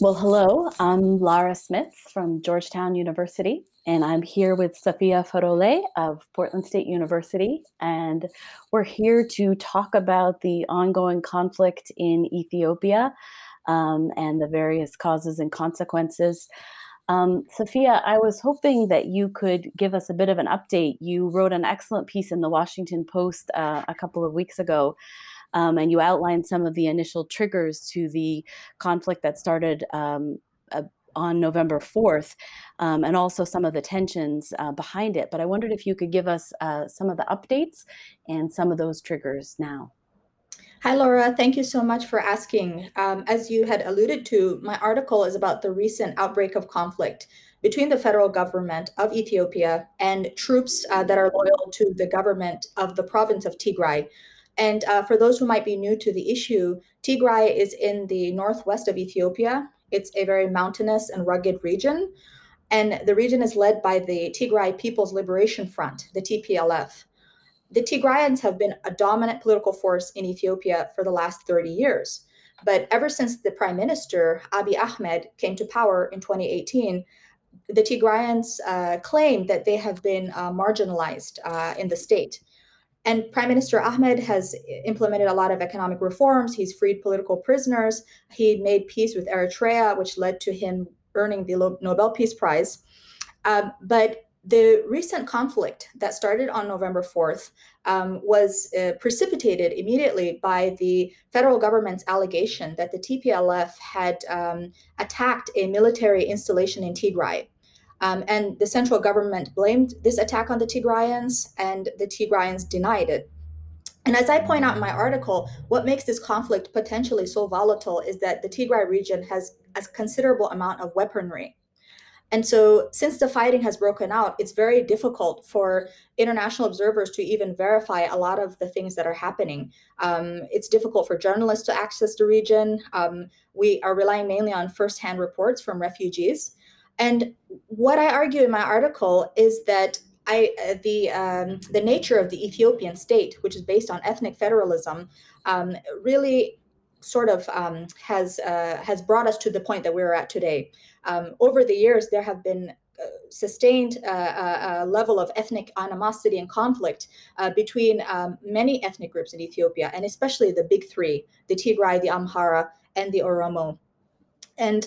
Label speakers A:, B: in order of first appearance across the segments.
A: Well, hello. I'm Lara Smith from Georgetown University, and I'm here with Safia Farole of Portland State University. And we're here to talk about the ongoing conflict in Ethiopia um, and the various causes and consequences. Um, Safia, I was hoping that you could give us a bit of an update. You wrote an excellent piece in the Washington Post uh, a couple of weeks ago um, and you outlined some of the initial triggers to the conflict that started um, uh, on November 4th, um, and also some of the tensions uh, behind it. But I wondered if you could give us uh, some of the updates and some of those triggers now.
B: Hi, Laura. Thank you so much for asking. Um, as you had alluded to, my article is about the recent outbreak of conflict between the federal government of Ethiopia and troops uh, that are loyal to the government of the province of Tigray, and uh, for those who might be new to the issue, Tigray is in the northwest of Ethiopia. It's a very mountainous and rugged region. And the region is led by the Tigray People's Liberation Front, the TPLF. The Tigrayans have been a dominant political force in Ethiopia for the last 30 years. But ever since the prime minister, Abiy Ahmed, came to power in 2018, the Tigrayans uh, claim that they have been uh, marginalized uh, in the state. And Prime Minister Ahmed has implemented a lot of economic reforms. He's freed political prisoners. He made peace with Eritrea, which led to him earning the Nobel Peace Prize. Um, but the recent conflict that started on November 4th um, was uh, precipitated immediately by the federal government's allegation that the TPLF had um, attacked a military installation in Tigray. Um, and the central government blamed this attack on the Tigrayans, and the Tigrayans denied it. And as I point out in my article, what makes this conflict potentially so volatile is that the Tigray region has a considerable amount of weaponry. And so, since the fighting has broken out, it's very difficult for international observers to even verify a lot of the things that are happening. Um, it's difficult for journalists to access the region. Um, we are relying mainly on firsthand reports from refugees. And what I argue in my article is that I, uh, the um, the nature of the Ethiopian state, which is based on ethnic federalism, um, really sort of um, has uh, has brought us to the point that we're at today. Um, over the years, there have been uh, sustained uh, uh, level of ethnic animosity and conflict uh, between um, many ethnic groups in Ethiopia, and especially the big three: the Tigray, the Amhara, and the Oromo. And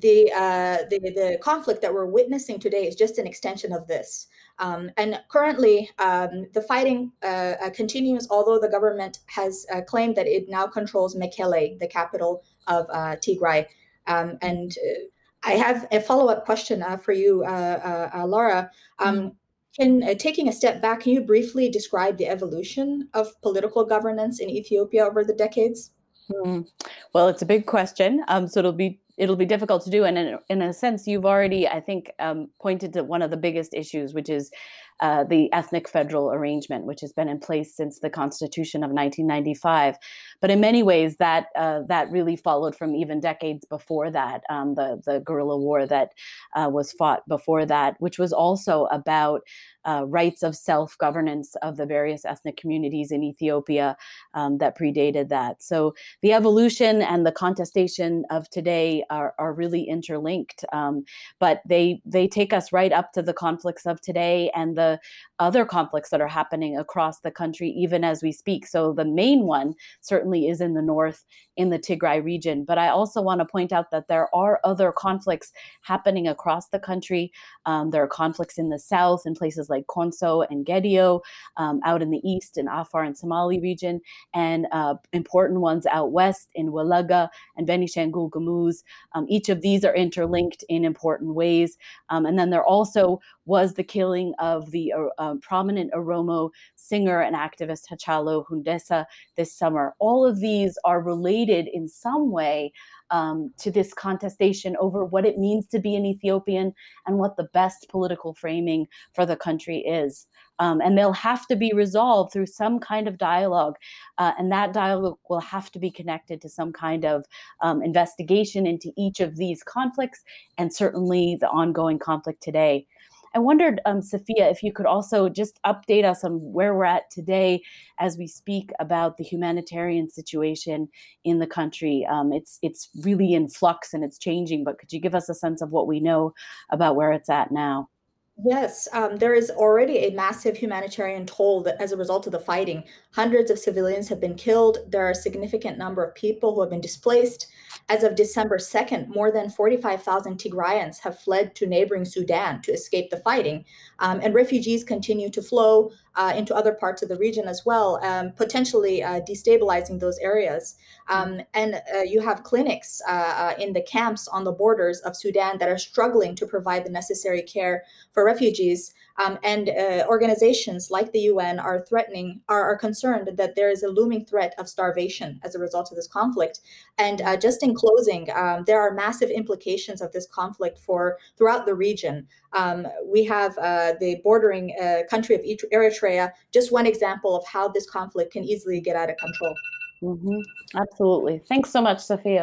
B: the, uh, the the conflict that we're witnessing today is just an extension of this. Um, and currently, um, the fighting uh, uh, continues, although the government has uh, claimed that it now controls Mekele, the capital of uh, Tigray. Um, and uh, I have a follow up question for you, Laura. Um, mm-hmm. Can taking a step back, can you briefly describe the evolution of political governance in Ethiopia over the decades?
A: Hmm. Well, it's a big question. Um, so it'll be it'll be difficult to do. And in, in a sense you've already i think um, pointed to one of the biggest issues which is uh, the ethnic federal arrangement which has been in place since the constitution of 1995 but in many ways that uh, that really followed from even decades before that um, the the guerrilla war that uh, was fought before that which was also about uh, rights of self governance of the various ethnic communities in Ethiopia um, that predated that. So the evolution and the contestation of today are, are really interlinked, um, but they they take us right up to the conflicts of today and the the other conflicts that are happening across the country, even as we speak. So the main one certainly is in the north, in the Tigray region. But I also want to point out that there are other conflicts happening across the country. Um, there are conflicts in the south in places like Konso and Gedeo, um, out in the east in Afar and Somali region, and uh, important ones out west in Walaga and Benishangul Gumuz. Um, each of these are interlinked in important ways. Um, and then there also was the killing of the uh, uh, prominent Oromo singer and activist Hachalu Hundessa this summer. All of these are related in some way um, to this contestation over what it means to be an Ethiopian and what the best political framing for the country is. Um, and they'll have to be resolved through some kind of dialogue. Uh, and that dialogue will have to be connected to some kind of um, investigation into each of these conflicts and certainly the ongoing conflict today. I wondered, um, Sophia, if you could also just update us on where we're at today as we speak about the humanitarian situation in the country. Um, it's it's really in flux and it's changing, but could you give us a sense of what we know about where it's at now?
B: Yes, um, there is already a massive humanitarian toll that, as a result of the fighting. Hundreds of civilians have been killed. There are a significant number of people who have been displaced. As of December 2nd, more than 45,000 Tigrayans have fled to neighboring Sudan to escape the fighting. Um, and refugees continue to flow uh, into other parts of the region as well, um, potentially uh, destabilizing those areas. Um, and uh, you have clinics uh, uh, in the camps on the borders of Sudan that are struggling to provide the necessary care for refugees. Um, and uh, organizations like the UN are threatening, are, are, concerned that there is a looming threat of starvation as a result of this conflict. And just in closing, um, there are massive implications of this conflict for throughout the region. Um, we have the bordering country of Just one example of how this conflict can easily get out of control.
A: Mm-hmm. Absolutely. Thanks so much, Sophia.